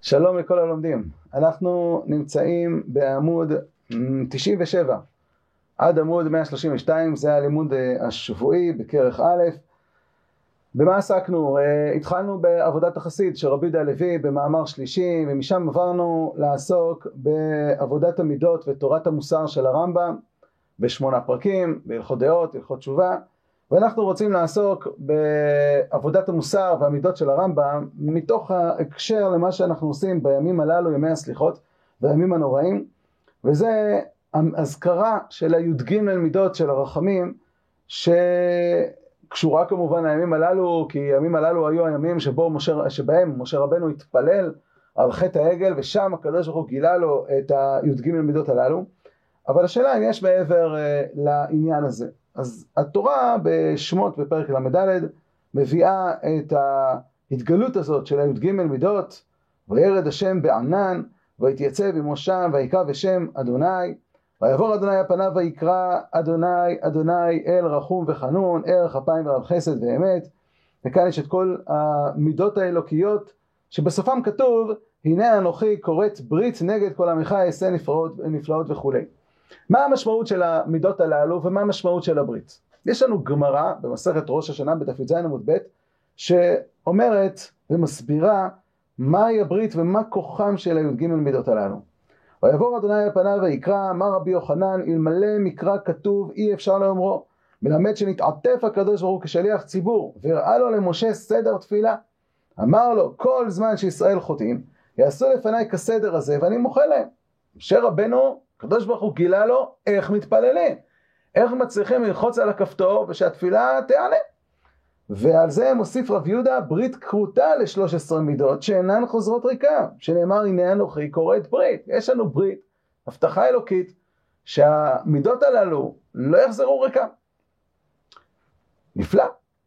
שלום לכל הלומדים. אנחנו נמצאים בעמוד 97 עד עמוד 132, זה הלימוד אה, השבועי בכרך א'. במה עסקנו? אה, התחלנו בעבודת החסיד של רבי דה הלוי במאמר שלישי, ומשם עברנו לעסוק בעבודת המידות ותורת המוסר של הרמב"ם בשמונה פרקים, בהלכות דעות, הלכות תשובה. ואנחנו רוצים לעסוק בעבודת המוסר והמידות של הרמב"ם מתוך ההקשר למה שאנחנו עושים בימים הללו, ימי הסליחות והימים הנוראים, וזה אזכרה של הי"ג מידות של הרחמים, שקשורה כמובן לימים הללו, כי הימים הללו היו הימים שבו משה, שבהם משה רבנו התפלל על חטא העגל, ושם הקדוש ברוך הוא גילה לו את הי"ג מידות הללו. אבל השאלה אם יש מעבר uh, לעניין הזה. אז התורה בשמות בפרק ל"ד מביאה את ההתגלות הזאת של הי"ג מידות, וירד השם בענן, ויתייצב עמו שם, ויקרא בשם אדוני, ויעבור אדוני על פניו ויקרא אדוני אדוני אל רחום וחנון, ערך אפיים ורב חסד ואמת, וכאן יש את כל המידות האלוקיות, שבסופם כתוב, הנה אנוכי כורת ברית נגד כל עמך אעשה נפלאות וכולי. מה המשמעות של המידות הללו ומה המשמעות של הברית? יש לנו גמרא במסכת ראש השנה בדף י"ז עמוד ב' שאומרת ומסבירה מהי הברית ומה כוחם של הי"ג מידות הללו. ויעבור אדוני על פניו ויקרא, אמר רבי יוחנן, אלמלא מקרא כתוב אי אפשר לאומרו. מלמד שנתעטף הקדוש ברוך הוא כשליח ציבור, והראה לו למשה סדר תפילה. אמר לו, כל זמן שישראל חוטאים, יעשו לפניי כסדר הזה ואני מוחה להם. משה רבנו הקדוש ברוך הוא גילה לו איך מתפללים, איך מצליחים ללחוץ על הכפתור ושהתפילה תיענה. ועל זה מוסיף רב יהודה ברית כרותה לשלוש עשרה מידות שאינן חוזרות ריקה, שנאמר הנה אנוכי כורת ברית. יש לנו ברית, הבטחה אלוקית, שהמידות הללו לא יחזרו ריקה. נפלא.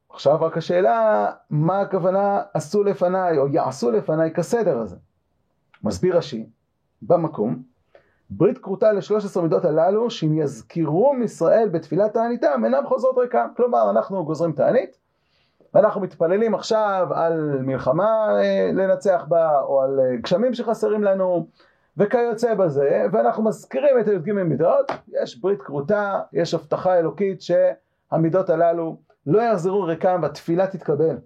עכשיו רק השאלה, מה הכוונה עשו לפניי או יעשו לפניי כסדר הזה? מסביר רש"י, במקום, ברית כרותה לשלוש עשרה מידות הללו, שאם יזכירו מישראל בתפילת תעניתם, אינם חוזרות ריקם. כלומר, אנחנו גוזרים תענית, ואנחנו מתפללים עכשיו על מלחמה אה, לנצח בה, או על אה, גשמים שחסרים לנו, וכיוצא בזה, ואנחנו מזכירים את הי"ג מידות, יש ברית כרותה, יש הבטחה אלוקית שהמידות הללו לא יחזרו ריקם והתפילה תתקבל.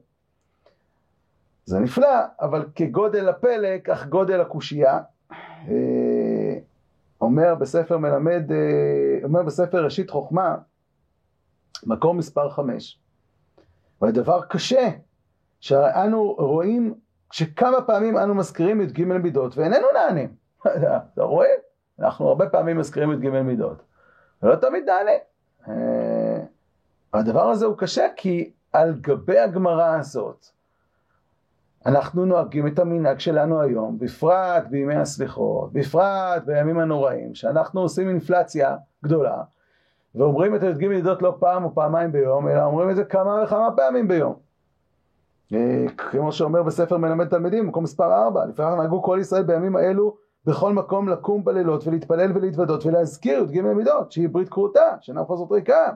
זה נפלא, אבל כגודל הפלא, כך גודל הקושייה. אומר בספר מלמד, אה, אומר בספר ראשית חוכמה, מקור מספר חמש. והדבר קשה, שאנו רואים שכמה פעמים אנו מזכירים את ג' מידות ואיננו נענים. אתה רואה? אנחנו הרבה פעמים מזכירים את ג' מידות, ולא תמיד נענה. אה, והדבר הזה הוא קשה כי על גבי הגמרא הזאת, אנחנו נוהגים את המנהג שלנו היום, בפרט בימי הסליחות, בפרט בימים הנוראים, שאנחנו עושים אינפלציה גדולה, ואומרים את הי"ג מידות לא פעם או פעמיים ביום, אלא אומרים את זה כמה וכמה פעמים ביום. אה, כמו שאומר בספר מלמד תלמידים, מקום מספר 4, לפעמים נהגו כל ישראל בימים האלו בכל מקום לקום בלילות ולהתפלל ולהתוודות ולהזכיר י"ג מידות, שהיא ברית כרותה, שאינה חוזרת ריקה.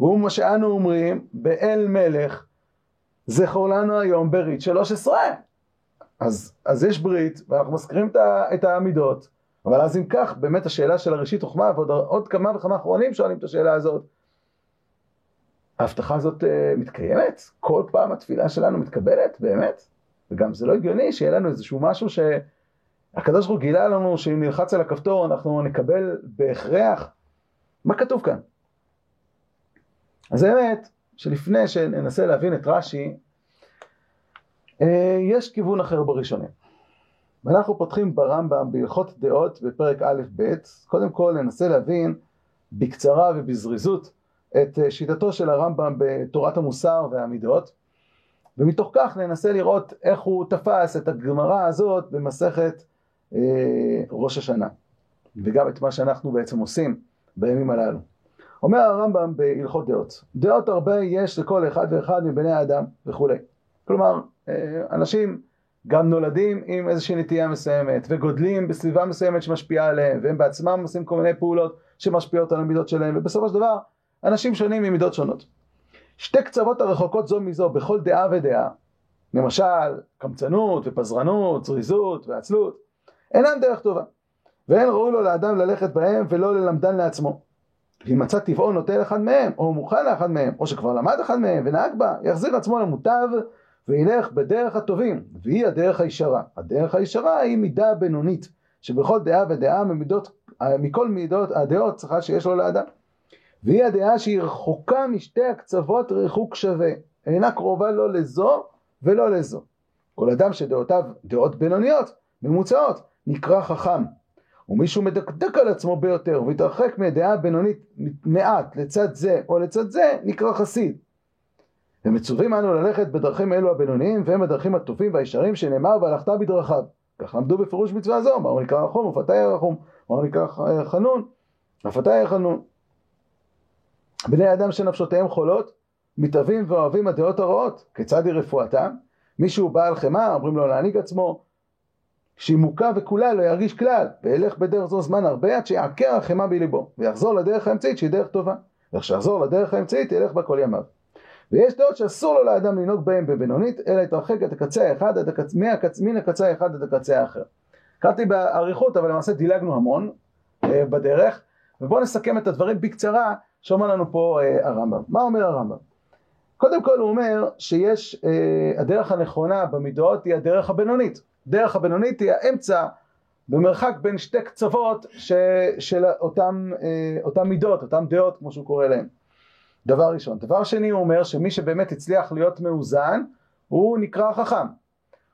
והוא מה שאנו אומרים, באל מלך זכור לנו היום ברית 13. אז, אז יש ברית, ואנחנו מזכירים את העמידות, אבל אז אם כך, באמת השאלה של הראשית חוכמה, ועוד עוד כמה וכמה אחרונים שואלים את השאלה הזאת, ההבטחה הזאת uh, מתקיימת? כל פעם התפילה שלנו מתקבלת? באמת? וגם זה לא הגיוני שיהיה לנו איזשהו משהו שהקדוש ברוך הוא גילה לנו שאם נלחץ על הכפתור אנחנו נקבל בהכרח. מה כתוב כאן? אז האמת, שלפני שננסה להבין את רש"י, אה, יש כיוון אחר בראשונים. ואנחנו פותחים ברמב"ם בהלכות דעות בפרק א'-ב', קודם כל ננסה להבין בקצרה ובזריזות את אה, שיטתו של הרמב"ם בתורת המוסר והמידות, ומתוך כך ננסה לראות איך הוא תפס את הגמרא הזאת במסכת אה, ראש השנה, וגם את מה שאנחנו בעצם עושים בימים הללו. אומר הרמב"ם בהלכות דעות, דעות הרבה יש לכל אחד ואחד מבני האדם וכולי. כלומר, אה, אנשים גם נולדים עם איזושהי נטייה מסוימת וגודלים בסביבה מסוימת שמשפיעה עליהם והם בעצמם עושים כל מיני פעולות שמשפיעות על המידות שלהם ובסופו של דבר אנשים שונים ממידות שונות. שתי קצוות הרחוקות זו מזו בכל דעה ודעה למשל קמצנות ופזרנות, זריזות ועצלות, אינם דרך טובה. ואין ראוי לו לאדם ללכת בהם ולא ללמדן לעצמו. ואם מצא טבעו נוטל אחד מהם, או מוכן לאחד מהם, או שכבר למד אחד מהם ונהג בה, יחזיר עצמו למוטב וילך בדרך הטובים, והיא הדרך הישרה. הדרך הישרה היא מידה בינונית, שבכל דעה ודעה ממידות, מכל מידות הדעות צריכה שיש לו לאדם. והיא הדעה שהיא רחוקה משתי הקצוות ריחוק שווה, אינה קרובה לא לזו ולא לזו. כל אדם שדעותיו דעות בינוניות, ממוצעות, נקרא חכם. ומישהו מדקדק על עצמו ביותר ומתרחק מדעה בינונית מעט לצד זה או לצד זה, נקרא חסיד. ומצווים אנו ללכת בדרכים אלו הבינוניים והם הדרכים הטובים והישרים שנאמר והלכת בדרכיו. כך למדו בפירוש מצווה זו, הוא נקרא רחום ופתי רחום, הוא נקרא חנון, ופתי חנון. בני אדם שנפשותיהם חולות, מתאבים ואוהבים הדעות הרעות, כיצד היא רפואתם? מישהו בעל חמאה, אומרים לו להנהיג עצמו, שהיא מוכה וכולה לא ירגיש כלל, וילך בדרך זו זמן הרבה עד שיעקר החמאה בליבו, ויחזור לדרך האמצעית שהיא דרך טובה. וכשיחזור לדרך האמצעית ילך בה כל ימיו. ויש דעות שאסור לו לאדם לנהוג בהם בבינונית, אלא יתרחק את הקצה האחד עד הקצ... מהקצ... מן הקצה האחד עד הקצה האחר. קראתי באריכות, אבל למעשה דילגנו המון אה, בדרך, ובואו נסכם את הדברים בקצרה שאומר לנו פה אה, הרמב"ם. מה אומר הרמב"ם? קודם כל הוא אומר שיש, אה, הדרך הנכונה במידות היא הדרך הבינונית. דרך הבינונית היא האמצע במרחק בין שתי קצוות ש, של אותם, אה, אותם מידות, אותם דעות כמו שהוא קורא להם. דבר ראשון. דבר שני הוא אומר שמי שבאמת הצליח להיות מאוזן הוא נקרא חכם.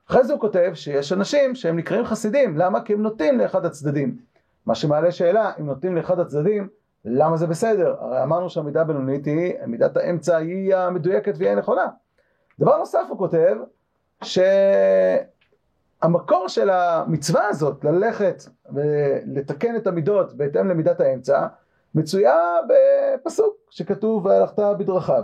אחרי זה הוא כותב שיש אנשים שהם נקראים חסידים, למה? כי הם נוטים לאחד הצדדים. מה שמעלה שאלה, אם נוטים לאחד הצדדים, למה זה בסדר? הרי אמרנו שהמידה הבינונית היא, מידת האמצע היא המדויקת והיא הנכונה. דבר נוסף הוא כותב, שהמקור של המצווה הזאת, ללכת ולתקן את המידות בהתאם למידת האמצע, מצויה בפסוק שכתוב והלכת בדרכיו.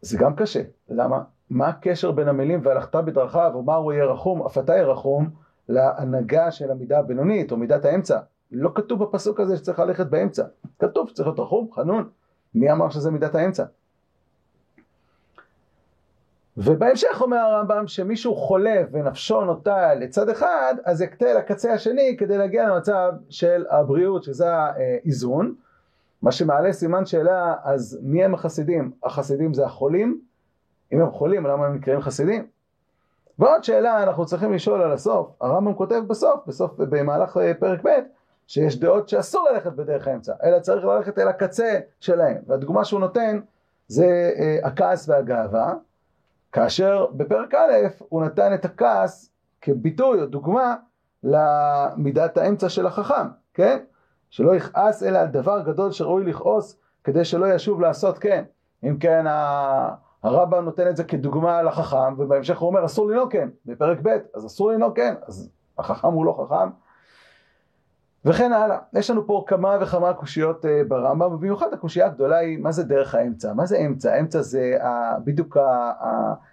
זה גם קשה, למה? מה הקשר בין המילים והלכת בדרכיו, או מהו יהיה רחום, אף אתה יהיה רחום, להנהגה של המידה הבינונית או מידת האמצע? לא כתוב בפסוק הזה שצריך ללכת באמצע, כתוב שצריך להיות רחום, חנון, מי אמר שזה מידת האמצע? ובהמשך אומר הרמב"ם שמישהו חולה ונפשו נוטה לצד אחד, אז יקטה לקצה השני כדי להגיע למצב של הבריאות, שזה האיזון. מה שמעלה סימן שאלה, אז מי הם החסידים? החסידים זה החולים? אם הם חולים, למה הם נקראים חסידים? ועוד שאלה אנחנו צריכים לשאול על הסוף, הרמב"ם כותב בסוף, בסוף במהלך פרק ב', שיש דעות שאסור ללכת בדרך האמצע, אלא צריך ללכת אל הקצה שלהם. והדוגמה שהוא נותן זה אה, הכעס והגאווה, כאשר בפרק א' הוא נתן את הכעס כביטוי או דוגמה למידת האמצע של החכם, כן? שלא יכעס אלא על דבר גדול שראוי לכעוס כדי שלא ישוב לעשות כן. אם כן הרמב"ם נותן את זה כדוגמה לחכם ובהמשך הוא אומר אסור לנהוג כן בפרק ב' אז אסור לנהוג כן אז החכם הוא לא חכם וכן הלאה. יש לנו פה כמה וכמה קושיות uh, ברמב"ם, ובמיוחד הקושייה הגדולה היא מה זה דרך האמצע? מה זה אמצע? אמצע זה uh, בדיוק, uh, uh,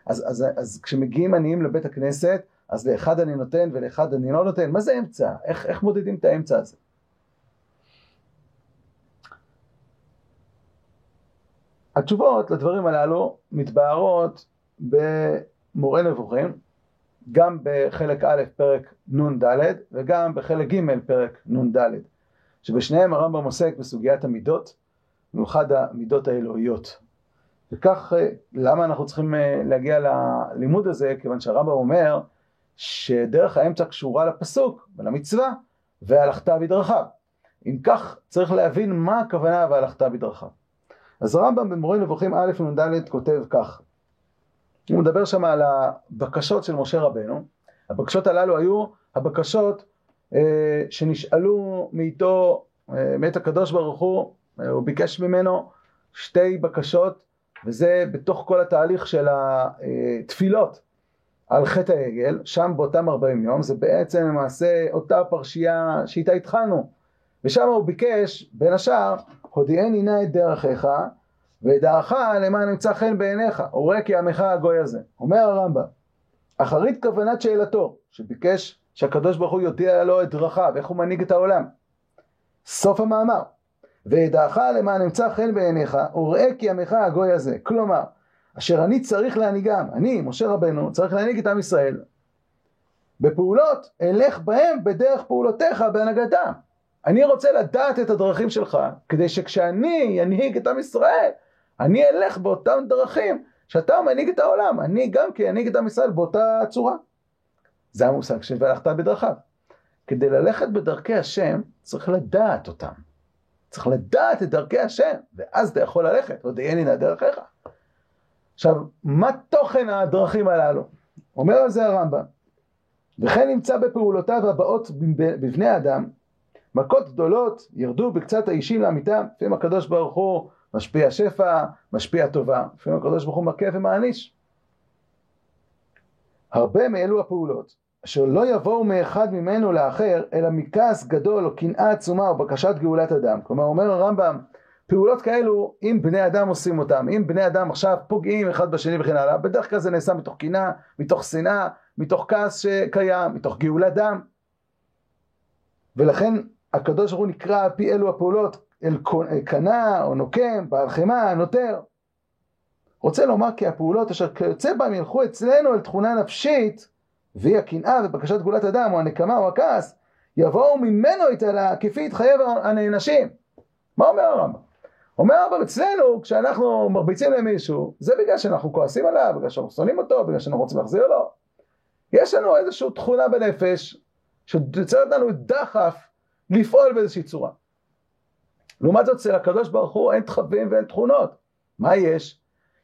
אז, אז, אז, אז כשמגיעים עניים לבית הכנסת, אז לאחד אני נותן ולאחד אני לא נותן, מה זה אמצע? איך, איך מודדים את האמצע הזה? התשובות לדברים הללו מתבהרות במורה נבוכים, גם בחלק א' פרק נ"ד וגם בחלק ג' פרק נ"ד שבשניהם הרמב"ם עוסק בסוגיית המידות, במיוחד המידות האלוהיות. וכך למה אנחנו צריכים אה, להגיע ללימוד הזה? כיוון שהרמב"ם אומר שדרך האמצע קשורה לפסוק ולמצווה והלכת בדרכיו. אם כך צריך להבין מה הכוונה והלכת בדרכיו. אז הרמב"ם במורה נבוכים א' נ"ד כותב כך הוא מדבר שם על הבקשות של משה רבנו, הבקשות הללו היו הבקשות אה, שנשאלו מאיתו, אה, מאת הקדוש ברוך הוא, אה, הוא ביקש ממנו שתי בקשות, וזה בתוך כל התהליך של התפילות על חטא העגל, שם באותם 40 יום, זה בעצם למעשה אותה פרשייה שאיתה התחלנו, ושם הוא ביקש, בין השאר, הודיעני נא את דרכיך ודעך למען נמצא חן בעיניך, וראה כי עמך הגוי הזה. אומר הרמב"ם, אחרית כוונת שאלתו, שביקש שהקדוש ברוך הוא יודיע לו את דרכיו, איך הוא מנהיג את העולם. סוף המאמר, וידעך למען נמצא חן בעיניך, וראה כי עמך הגוי הזה. כלומר, אשר אני צריך להנהיגם, אני, משה רבנו, צריך להנהיג את עם ישראל. בפעולות, אלך בהם בדרך פעולותיך בהנהגתם. אני רוצה לדעת את הדרכים שלך, כדי שכשאני אנהיג את עם ישראל, אני אלך באותם דרכים שאתה מנהיג את העולם, אני גם כן אנהיג את עם ישראל באותה צורה. זה המושג של והלכת בדרכיו. כדי ללכת בדרכי השם, צריך לדעת אותם. צריך לדעת את דרכי השם, ואז אתה יכול ללכת, עוד הודיעני נא דרכיך. עכשיו, מה תוכן הדרכים הללו? אומר על זה הרמב"ם, וכן נמצא בפעולותיו הבאות בבני אדם, מכות גדולות ירדו בקצת האישים לאמיתם, לפעמים הקדוש ברוך הוא משפיע שפע, משפיע טובה, לפעמים הקדוש ברוך הוא מכה ומעניש. הרבה מאלו הפעולות, אשר לא יבואו מאחד ממנו לאחר, אלא מכעס גדול או קנאה עצומה או בקשת גאולת אדם. כלומר, אומר הרמב"ם, פעולות כאלו, אם בני אדם עושים אותם, אם בני אדם עכשיו פוגעים אחד בשני וכן הלאה, בדרך כלל זה נעשה מתוך קנאה, מתוך שנאה, מתוך כעס שקיים, מתוך גאולת דם. ולכן הקדוש ברוך הוא נקרא על פי אלו הפעולות אל קנה או נוקם, בעל חמאה, נוטר. רוצה לומר כי הפעולות אשר כיוצא בהם ילכו אצלנו אל תכונה נפשית, והיא הקנאה ובקשת גאולת אדם או הנקמה או הכעס, יבואו ממנו איתה כפי התחייב הנענשים. מה אומר הרמב"ם? אומר הרמב"ם אצלנו כשאנחנו מרביצים למישהו זה בגלל שאנחנו כועסים עליו, בגלל שאנחנו שונאים אותו, בגלל שאנחנו רוצים להחזיר לו. יש לנו איזושהי תכונה בנפש שיוצרת לנו דחף לפעול באיזושהי צורה. לעומת זאת אצל הקדוש ברוך הוא אין תחבים ואין תכונות. מה יש?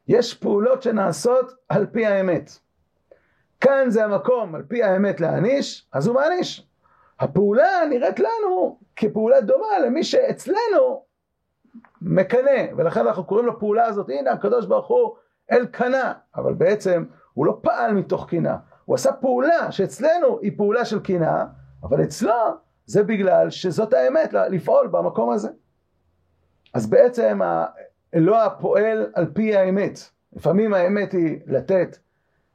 יש פעולות שנעשות על פי האמת. כאן זה המקום על פי האמת להעניש, אז הוא מעניש. הפעולה נראית לנו כפעולה דומה למי שאצלנו מקנא, ולכן אנחנו קוראים לפעולה הזאת, הנה הקדוש ברוך הוא אל קנה, אבל בעצם הוא לא פעל מתוך קנאה, הוא עשה פעולה שאצלנו היא פעולה של קנאה, אבל אצלו זה בגלל שזאת האמת, לפעול במקום הזה. אז בעצם אלוה פועל על פי האמת. לפעמים האמת היא לתת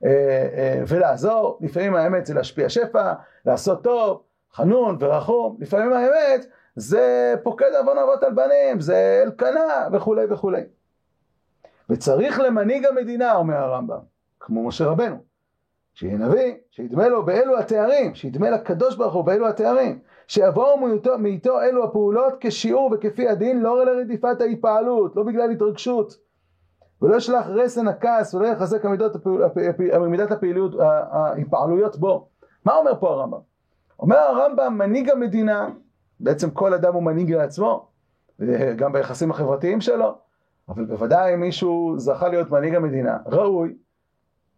אה, אה, ולעזור, לפעמים האמת זה להשפיע שפע, לעשות טוב, חנון ורחום, לפעמים האמת זה פוקד עוון אבות על בנים, זה אלקנה וכולי וכולי. וצריך למנהיג המדינה, אומר הרמב"ם, כמו משה רבנו, שיהיה נביא, שידמה לו באלו התארים, שידמה לקדוש ברוך הוא באלו התארים, שיבואו מאיתו, אלו הפעולות כשיעור וכפי הדין, לא לרדיפת ההתפעלות, לא בגלל התרגשות, ולא ישלח רסן הכעס ולא יחזק המידות, מידת הפעילות, ההתפעלויות בו. מה אומר פה הרמב"ם? אומר הרמב"ם, מנהיג המדינה, בעצם כל אדם הוא מנהיג לעצמו, גם ביחסים החברתיים שלו, אבל בוודאי מישהו זכה להיות מנהיג המדינה, ראוי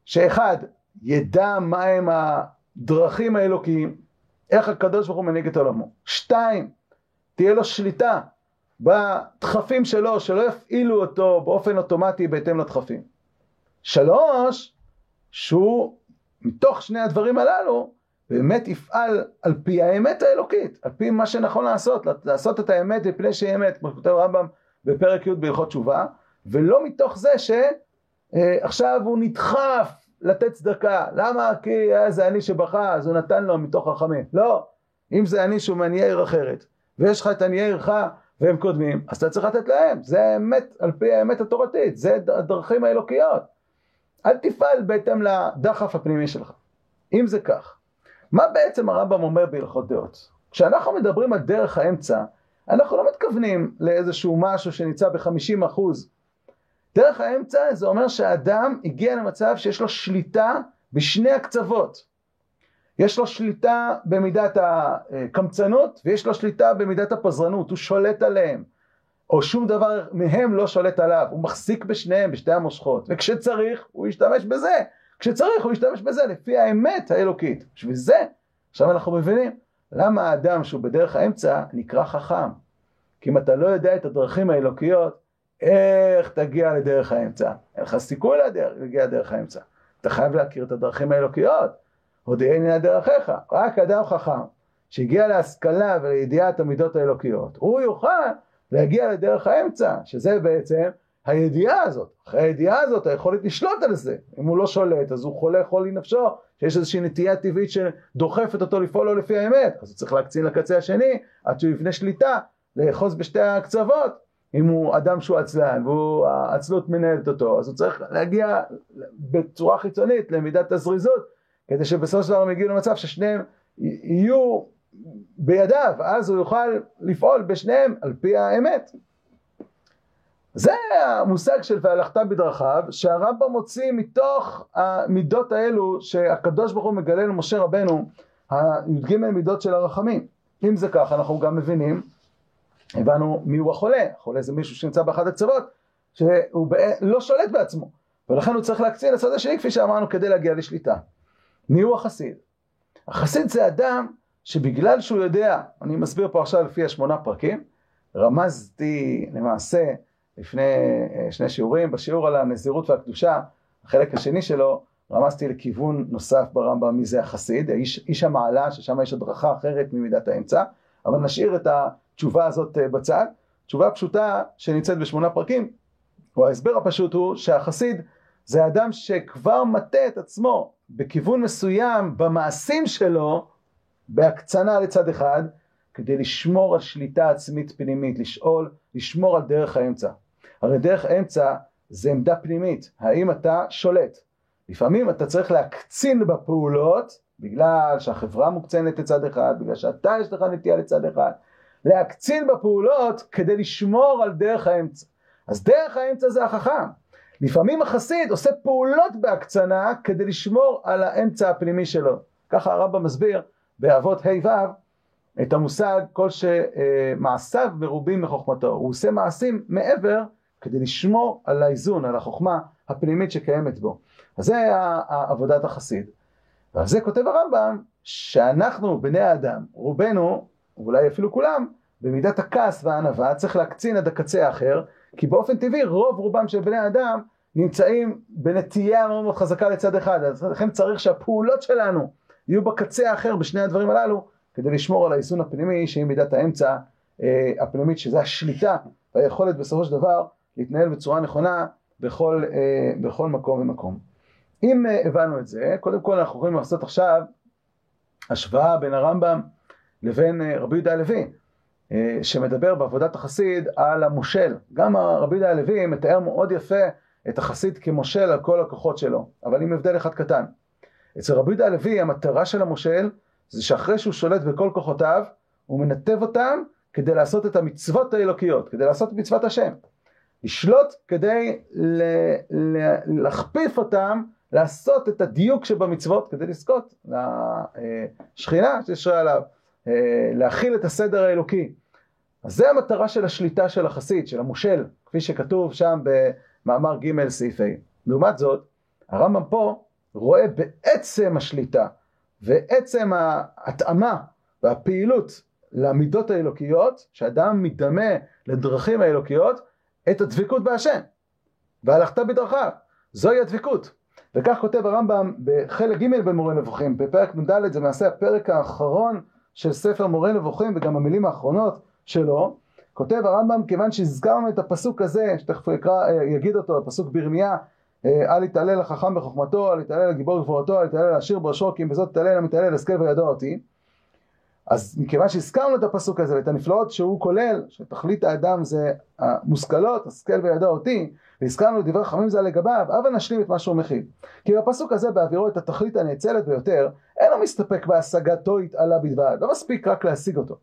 שאחד, ידע מהם הדרכים האלוקיים, איך הקדוש ברוך הוא מנהיג את עולמו. שתיים, תהיה לו שליטה בדחפים שלו, שלא יפעילו אותו באופן אוטומטי בהתאם לדחפים. שלוש, שהוא מתוך שני הדברים הללו, באמת יפעל על פי האמת האלוקית, על פי מה שנכון לעשות, לעשות את האמת מפני שהיא אמת, כמו שכותב הרמב"ם בפרק י' בהלכות תשובה, ולא מתוך זה שעכשיו הוא נדחף לתת צדקה. למה? כי היה זה אני שבכה, אז הוא נתן לו מתוך רחמים. לא. אם זה אני שהוא מעניי עיר אחרת, ויש לך את עניי עירך והם קודמים, אז אתה צריך לתת להם. זה האמת, על פי האמת התורתית, זה הדרכים האלוקיות. אל תפעל בהתאם לדחף הפנימי שלך. אם זה כך, מה בעצם הרמב"ם אומר בהלכות דעות? כשאנחנו מדברים על דרך האמצע, אנחנו לא מתכוונים לאיזשהו משהו שנמצא בחמישים אחוז דרך האמצע זה אומר שהאדם הגיע למצב שיש לו שליטה בשני הקצוות. יש לו שליטה במידת הקמצנות ויש לו שליטה במידת הפזרנות, הוא שולט עליהם. או שום דבר מהם לא שולט עליו, הוא מחזיק בשניהם, בשתי המושכות, וכשצריך הוא ישתמש בזה, כשצריך הוא ישתמש בזה לפי האמת האלוקית. בשביל זה, עכשיו אנחנו מבינים למה האדם שהוא בדרך האמצע נקרא חכם. כי אם אתה לא יודע את הדרכים האלוקיות, איך תגיע לדרך האמצע? אין לך סיכוי להגיע לדרך האמצע. אתה חייב להכיר את הדרכים האלוקיות. הודיעני על דרכיך. רק אדם חכם שהגיע להשכלה ולידיעת המידות האלוקיות, הוא יוכל להגיע לדרך האמצע, שזה בעצם הידיעה הזאת. אחרי הידיעה הזאת, היכולת לשלוט על זה. אם הוא לא שולט, אז הוא חולה חולי נפשו, שיש איזושהי נטייה טבעית שדוחפת אותו לפעול לו לפי האמת. אז הוא צריך להקצין לקצה השני, עד שהוא יבנה שליטה, לאחוז בשתי הקצוות, אם הוא אדם שהוא עצלן והעצלות מנהלת אותו, אז הוא צריך להגיע בצורה חיצונית למידת הזריזות, כדי שבסופו של דבר הם יגיעו למצב ששניהם יהיו בידיו, אז הוא יוכל לפעול בשניהם על פי האמת. זה המושג של והלכת בדרכיו, שהרמב"ם מוציא מתוך המידות האלו שהקדוש ברוך הוא מגלה למשה רבנו, הי"ג מידות של הרחמים. אם זה כך, אנחנו גם מבינים, הבנו מיהו החולה, החולה זה מישהו שנמצא באחד הצוות, שהוא לא שולט בעצמו, ולכן הוא צריך להקצין לצד השני, כפי שאמרנו, כדי להגיע לשליטה. מיהו החסיד? החסיד זה אדם שבגלל שהוא יודע, אני מסביר פה עכשיו לפי השמונה פרקים, רמזתי למעשה לפני אה, שני שיעורים, בשיעור על הנזירות והקדושה, החלק השני שלו, רמזתי לכיוון נוסף ברמב"ם מי זה החסיד, איש, איש המעלה, ששם יש הדרכה אחרת ממידת האמצע, אבל נשאיר את התשובה הזאת אה, בצד. תשובה פשוטה שנמצאת בשמונה פרקים, או ההסבר הפשוט הוא שהחסיד זה אדם שכבר מטה את עצמו בכיוון מסוים במעשים שלו, בהקצנה לצד אחד, כדי לשמור על שליטה עצמית פנימית, לשאול, לשמור על דרך האמצע. הרי דרך האמצע זה עמדה פנימית, האם אתה שולט. לפעמים אתה צריך להקצין בפעולות, בגלל שהחברה מוקצנת לצד אחד, בגלל שאתה יש לך נטייה לצד אחד, להקצין בפעולות כדי לשמור על דרך האמצע. אז דרך האמצע זה החכם. לפעמים החסיד עושה פעולות בהקצנה כדי לשמור על האמצע הפנימי שלו. ככה הרמב"ם מסביר באבות ה' ו' את המושג כל שמעשיו מרובים מחוכמתו. הוא עושה מעשים מעבר כדי לשמור על האיזון, על החוכמה הפנימית שקיימת בו. אז זה עבודת החסיד. ועל זה כותב הרמב"ם שאנחנו בני האדם, רובנו, ואולי אפילו כולם, במידת הכעס והענווה צריך להקצין עד הקצה האחר, כי באופן טבעי רוב רובם של בני האדם נמצאים בנטייה מאוד מאוד חזקה לצד אחד, אז לכן צריך שהפעולות שלנו יהיו בקצה האחר בשני הדברים הללו, כדי לשמור על האיזון הפנימי שהיא מידת האמצע אה, הפנימית, שזה השליטה והיכולת בסופו של דבר להתנהל בצורה נכונה בכל, אה, בכל מקום ומקום. אם אה, הבנו את זה, קודם כל אנחנו יכולים לעשות עכשיו השוואה בין הרמב"ם לבין אה, רבי יהודה הלוי, שמדבר בעבודת החסיד על המושל. גם רבי יהודה הלוי מתאר מאוד יפה את החסיד כמושל על כל הכוחות שלו, אבל עם הבדל אחד קטן. אצל רבי יהודה הלוי המטרה של המושל זה שאחרי שהוא שולט בכל כוחותיו, הוא מנתב אותם כדי לעשות את המצוות האלוקיות, כדי לעשות את מצוות השם. לשלוט כדי להכפיף אותם לעשות את הדיוק שבמצוות כדי לזכות לשכינה שישרה עליו, להכיל את הסדר האלוקי. אז זה המטרה של השליטה של החסיד, של המושל, כפי שכתוב שם במאמר ג' סעיף ה'. לעומת זאת, הרמב"ם פה רואה בעצם השליטה ועצם ההתאמה והפעילות למידות האלוקיות, שאדם מדמה לדרכים האלוקיות, את הדבקות בהשם, והלכת בדרכיו, זוהי הדבקות. וכך כותב הרמב"ם בחלק ג' במורה נבוכים, בפרק נ"ד, זה למעשה הפרק האחרון של ספר מורה נבוכים וגם המילים האחרונות שלו, כותב הרמב"ם כיוון שהזכרנו את הפסוק הזה, שתכף הוא יקרא, אה, יגיד אותו, הפסוק ברמיה, אה, אל יתעלל החכם בחוכמתו, אל יתעלל הגיבור גבורתו, אל יתעלל העשיר בראשו, כי אם בזאת יתעלל המתעלל השכל וידוע אותי. אז מכיוון שהזכרנו את הפסוק הזה ואת הנפלאות שהוא כולל, שתכלית האדם זה המושכלות, השכל וידע אותי, והזכרנו את דברי חכמים זה לגביו, הבה נשלים את מה שהוא מכיל. כי בפסוק הזה באווירו את התכלית הנאצלת ביותר, אינו מסתפק בהשגתו התעלה בלבד, לא מספיק רק להשיג אותו.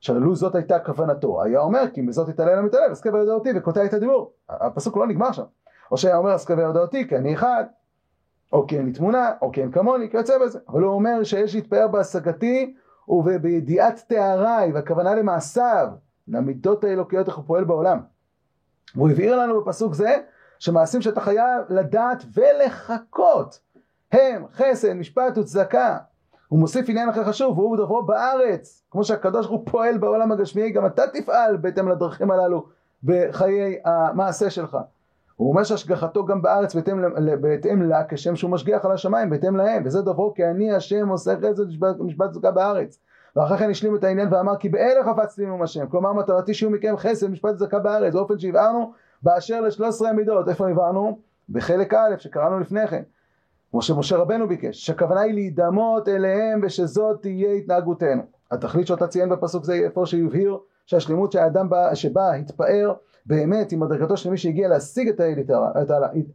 שללו זאת הייתה כוונתו, היה אומר כי אם בזאת יתעלל המתעלל, השכל וידע אותי וקוטע את הדיבור. הפסוק לא נגמר שם. או שהיה אומר השכל וידע אותי כי אני אחד, או כי אין לי תמונה, או כי אין כמוני, כיוצא בזה. אבל הוא אומר שיש להתפאר בהשגתי ובידיעת תאריי, והכוונה למעשיו, למידות האלוקיות איך הוא פועל בעולם. והוא הבהיר לנו בפסוק זה, שמעשים שאתה חייב לדעת ולחכות, הם חסד, משפט וצדקה. הוא מוסיף עניין אחר חשוב, והוא דוברו בארץ, כמו שהקדוש ברוך הוא פועל בעולם הגשמי, גם אתה תפעל בהתאם לדרכים הללו בחיי המעשה שלך. הוא אומר שהשגחתו גם בארץ בהתאם, בהתאם לה, כשם שהוא משגיח על השמיים, בהתאם להם, וזה דברו כי אני השם עושה חסד ומשפט צדקה בארץ. ואחרי כן השלים את העניין ואמר כי באלה חפצתי ממום השם, כלומר מטרתי שיהיו מכם חסד משפט צדקה בארץ, באופן שהבהרנו באשר לשלוש עשרה מידות, איפה הבהרנו? בחלק א' שקראנו לפני כן, כמו שמשה רבנו ביקש, שהכוונה היא להידמות אליהם ושזאת תהיה התנהגותנו. התכלית שאותה ציין בפסוק זה איפה שיבהיר שהשלמות שהאדם בא, שבא התפאר באמת עם מדרגתו של מי שהגיע להשיג את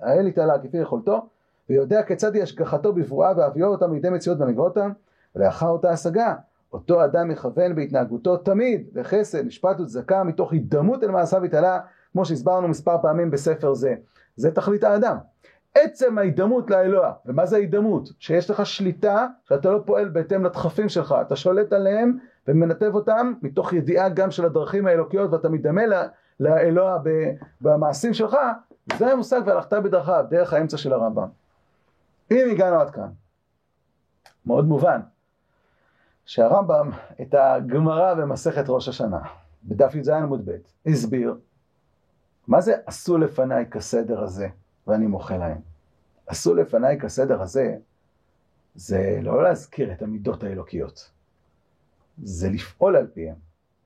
האל יתעלה כפי יכולתו, ויודע כיצד היא השגחתו בברואה והביאו אותם לידי מציאות ונגבה אותם, ולאחר אותה השגה, אותו אדם מכוון בהתנהגותו תמיד לחסד, משפט וצדקה מתוך הידמות אל מעשיו יתעלה, כמו שהסברנו מספר פעמים בספר זה. זה תכלית האדם. עצם ההידמות לאלוה, ומה זה ההידמות? שיש לך שליטה שאתה לא פועל בהתאם לדחפים שלך, אתה שולט עליהם ומנתב אותם מתוך ידיעה גם של הדרכים האלוקיות ואתה מדמה לאלוה במעשים שלך, זה המושג והלכת בדרכיו, דרך האמצע של הרמב"ם. אם הגענו עד כאן, מאוד מובן שהרמב"ם את הגמרא במסכת ראש השנה, בדף י"ז עמוד ב', הסביר מה זה עשו לפניי כסדר הזה ואני מוחה להם. עשו לפניי כסדר הזה, זה לא להזכיר את המידות האלוקיות, זה לפעול על פיהם,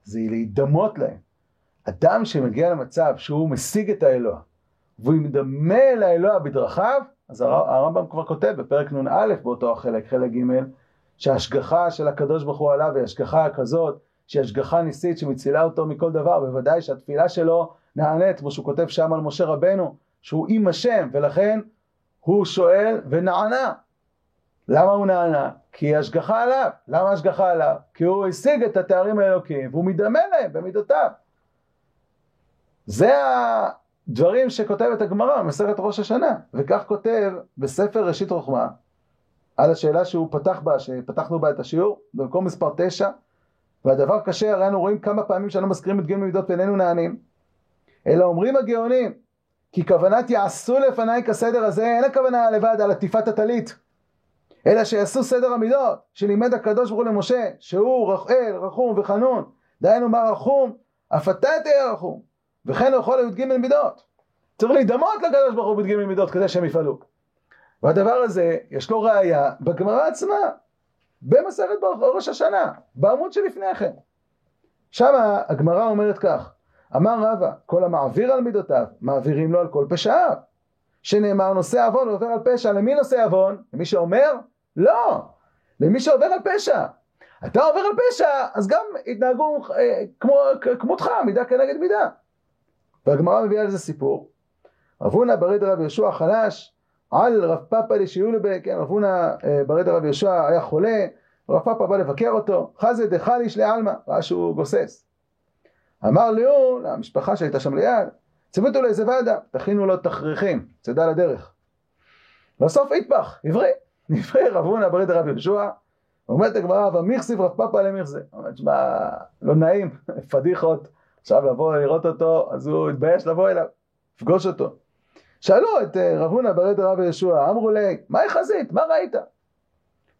זה להידמות להם. אדם שמגיע למצב שהוא משיג את האלוה, והוא מדמה לאלוה בדרכיו, אז הרמב"ם כבר כותב בפרק נ"א באותו החלק, חלק ג', שההשגחה של הקדוש ברוך הוא עליו היא השגחה כזאת, שהיא השגחה ניסית שמצילה אותו מכל דבר, בוודאי שהתפילה שלו נענית, כמו שהוא כותב שם על משה רבנו, שהוא עם השם, ולכן הוא שואל ונענה. למה הוא נענה? כי השגחה עליו. למה השגחה עליו? כי הוא השיג את התארים האלוקיים, והוא מדמה להם במידותיו. זה הדברים שכותבת הגמרא במסכת ראש השנה, וכך כותב בספר ראשית רוחמה, על השאלה שהוא פתח בה, שפתחנו בה את השיעור, במקום מספר תשע, והדבר קשה, הרי אנו רואים כמה פעמים שאנו מזכירים את גיל מידות ואיננו נענים. אלא אומרים הגאונים, כי כוונת יעשו לפניי כסדר הזה, אין הכוונה לבד על עטיפת הטלית, אלא שיעשו סדר המידות, שלימד הקדוש ברוך הוא למשה, שהוא רחל, רחום וחנון, דהיינו מה רחום, אף אתה תהיה רחום, וכן לכל י"ג מידות. צריך להידמות לקדוש ברוך הוא בי"ג מידות כדי שהם יפעלו. והדבר הזה, יש לו ראייה בגמרא עצמה, במסכת ראש השנה, בעמוד שלפני כן. שם הגמרא אומרת כך, אמר רבא, כל המעביר על מידותיו, מעבירים לו על כל פשעיו. שנאמר נושא עוון ועובר על פשע, למי נושא עוון? למי שאומר? לא, למי שעובר על פשע. אתה עובר על פשע, אז גם התנהגו אה, כמו, כמותך, מידה כנגד מידה. והגמרא מביאה לזה סיפור. רב הונא ברד רב יהושע חלש על רב פאפא לשיולבה, כן, רב הונא אה, ברד רב יהושע היה חולה, רב פאפא בא לבקר אותו, חזה דחליש לעלמא, ראה שהוא גוסס. אמר ליאור, למשפחה שהייתה שם ליד, צוותו לאיזה ועדה, תכינו לו תכריכים, צידה לדרך. בסוף יטבח, עברי, עברי רב הונא ברד רב יהושע, אומרת הגמרא, ומיכסיב רב פאפא למיכזה. אומרת, שמע, לא נעים, פדיחות, עכשיו לבוא לראות אותו, אז הוא התבייש לבוא אליו, לפגוש אותו. שאלו את אה, רב הונא ברד רב יהושע, אמרו לי, מה יחזית, מה ראית?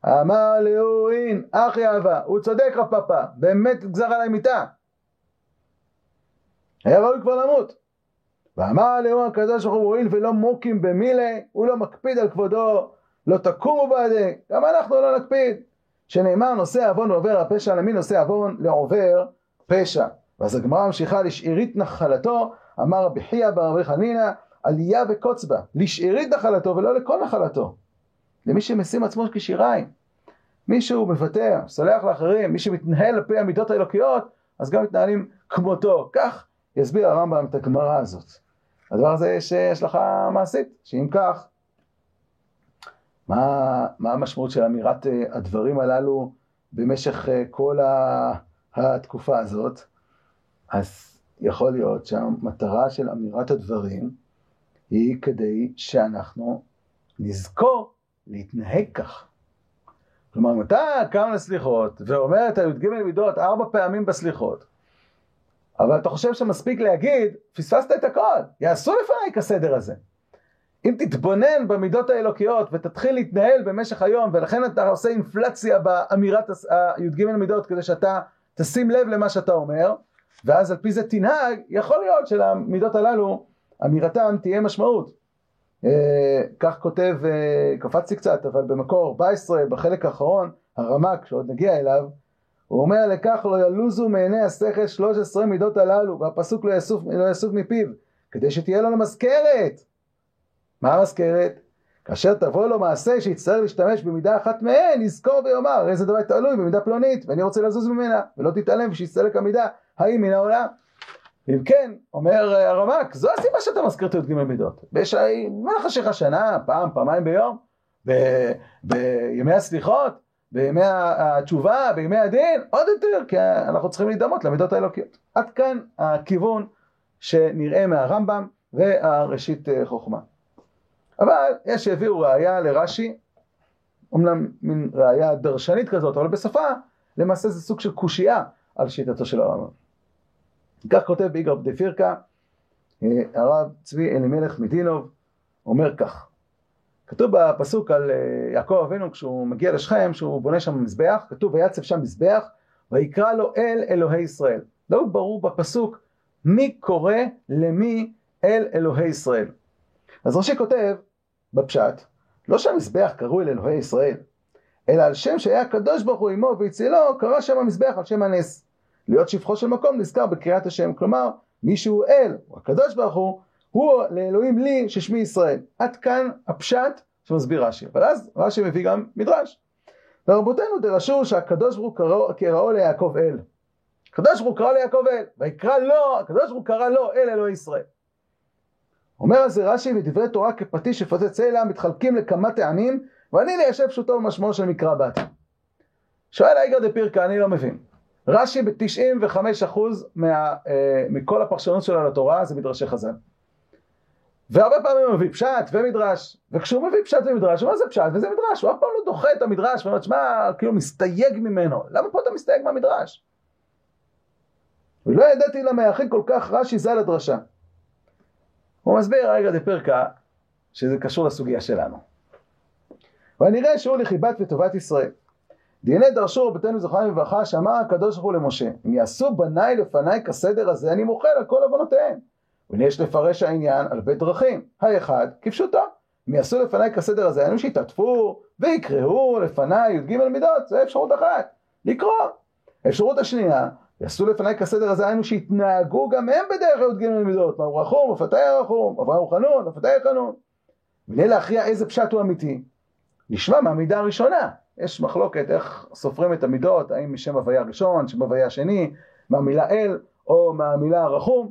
אמר ליהו, אין, אחי אהבה, הוא צודק רב פאפא, באמת גזר עליי מיתה. היה ראוי כבר למות. ואמר לאום הקדוש ברוך הוא הואיל ולא מוקים במילי, הוא לא מקפיד על כבודו, לא תקומו בעדי, גם אנחנו לא נקפיד. שנאמר נושא עוון ועובר הפשע, למי נושא עוון? לעובר פשע. ואז הגמרא ממשיכה לשארית נחלתו, אמר רבי חייא בר רבי חנינא, עלייה וקוץ בה, לשארית נחלתו ולא לכל נחלתו. למי שמשים עצמו כשיריים. מי שהוא מוותר, סולח לאחרים, מי שמתנהל על פי המידות האלוקיות, אז גם מתנהלים כמותו. כך יסביר הרמב"ם את הגמרא הזאת. הדבר הזה יש השלכה מעשית, שאם כך, מה, מה המשמעות של אמירת אה, הדברים הללו במשך אה, כל התקופה הזאת? אז יכול להיות שהמטרה של אמירת הדברים היא כדי שאנחנו נזכור להתנהג כך. כלומר, אם אתה קם לסליחות ואומר את הי"ג מידות ארבע פעמים בסליחות, אבל אתה חושב שמספיק להגיד, פספסת את הכל, יעשו לפניי כסדר הזה. אם תתבונן במידות האלוקיות ותתחיל להתנהל במשך היום, ולכן אתה עושה אינפלציה באמירת הי"ג מידות כדי שאתה תשים לב למה שאתה אומר, ואז על פי זה תנהג, יכול להיות שלמידות הללו אמירתם תהיה משמעות. אה, כך כותב, אה, קפצתי קצת, אבל במקור 14 בחלק האחרון, הרמק שעוד נגיע אליו, הוא אומר לכך לא ילוזו מעיני השכל 13 מידות הללו והפסוק לא יסוף, לא יסוף מפיו כדי שתהיה לנו מזכרת. מה המזכרת? כאשר תבוא לו מעשה שיצטרך להשתמש במידה אחת מהן, יזכור ויאמר, הרי זה דבר תלוי במידה פלונית, ואני רוצה לזוז ממנה, ולא תתעלם ושיסתלק המידה, האם מן העולם. אם כן, אומר הרמק, זו הסיבה שאתה מזכיר את י"ג מידות. במהלך השנה, פעם, פעמיים ביום, ב- בימי הסליחות, בימי התשובה, בימי הדין, עוד יותר, כי אנחנו צריכים להידמות למידות האלוקיות. עד כאן הכיוון שנראה מהרמב"ם והראשית חוכמה. אבל יש שהביאו ראייה לרש"י, אומנם מין ראייה דרשנית כזאת, אבל בשפה, למעשה זה סוג של קושייה על שיטתו של הרמב"ם. כך כותב באיגר בדי פירקה, הרב צבי אלימלך מדינוב, אומר כך, כתוב בפסוק על יעקב אבינו כשהוא מגיע לשכם, שהוא בונה שם מזבח, כתוב ויצב שם מזבח, ויקרא לו אל אלוהי ישראל. לא ברור בפסוק מי קורא למי אל אלוהי ישראל. אז רש"י כותב בפשט, לא שהמזבח קראו אל אלוהי ישראל, אלא על שם שהיה הקדוש ברוך הוא עמו והצילו, קרא שם המזבח על שם הנס. להיות שפחו של מקום נזכר בקריאת השם, כלומר, מי שהוא אל, או הקדוש ברוך הוא, הוא לאלוהים לי ששמי ישראל. עד כאן הפשט שמסביר רש"י. אבל אז רש"י מביא גם מדרש. ורבותינו דרשו שהקדוש ברוך הוא קראו ליעקב אל. הקדוש ברוך הוא קרא ליעקב אל, ויקרא לו, הקדוש ברוך הוא קרא לו אל אלוהי ישראל. אומר על זה רש"י ודברי תורה כפטיש שפוצץ סלע מתחלקים לכמה טעמים ואני ליישב פשוטו ומשמעו של מקרא בת. שואל האיגר דה פירקה, אני לא מבין. רש"י ב-95% מה, אה, מכל הפרשנות שלו לתורה זה מדרשי חז"ל. והרבה פעמים הוא מביא פשט ומדרש, וכשהוא מביא פשט ומדרש, הוא אומר זה פשט וזה מדרש, הוא אף פעם לא דוחה את המדרש, ואומר, שמע, כאילו מסתייג ממנו, למה פה אתה מסתייג מהמדרש? ולא ידעתי למה יחיד כל כך רש"י ז"ל הדרשה. הוא מסביר רגע דפרקה שזה קשור לסוגיה שלנו. ונראה שהוא לחיבת וטובת ישראל. דיני דרשו רבותינו זכרם לברכה שאמר הקדוש ברוך הוא למשה אם יעשו בניי לפניי כסדר הזה אני מוחל על כל עוונותיהם. והנה יש לפרש העניין על בית דרכים. האחד כפשוטו אם יעשו לפניי כסדר הזה היינו שיתעטפו ויקראו לפניי י"ג מידות זה אפשרות אחת לקרוא. האפשרות השנייה יעשו לפניי כסדר הזה היינו שיתנהגו גם הם בדרך י"ג מידות מהו רחום ופתי רחום אברהם חנון ופתי חנון. והנה להכריע איזה פשט הוא אמיתי נשמע מהמידה הראשונה יש מחלוקת איך סופרים את המידות, האם משם הוויה ראשון, שם הוויה שני, מהמילה אל או מהמילה רחום,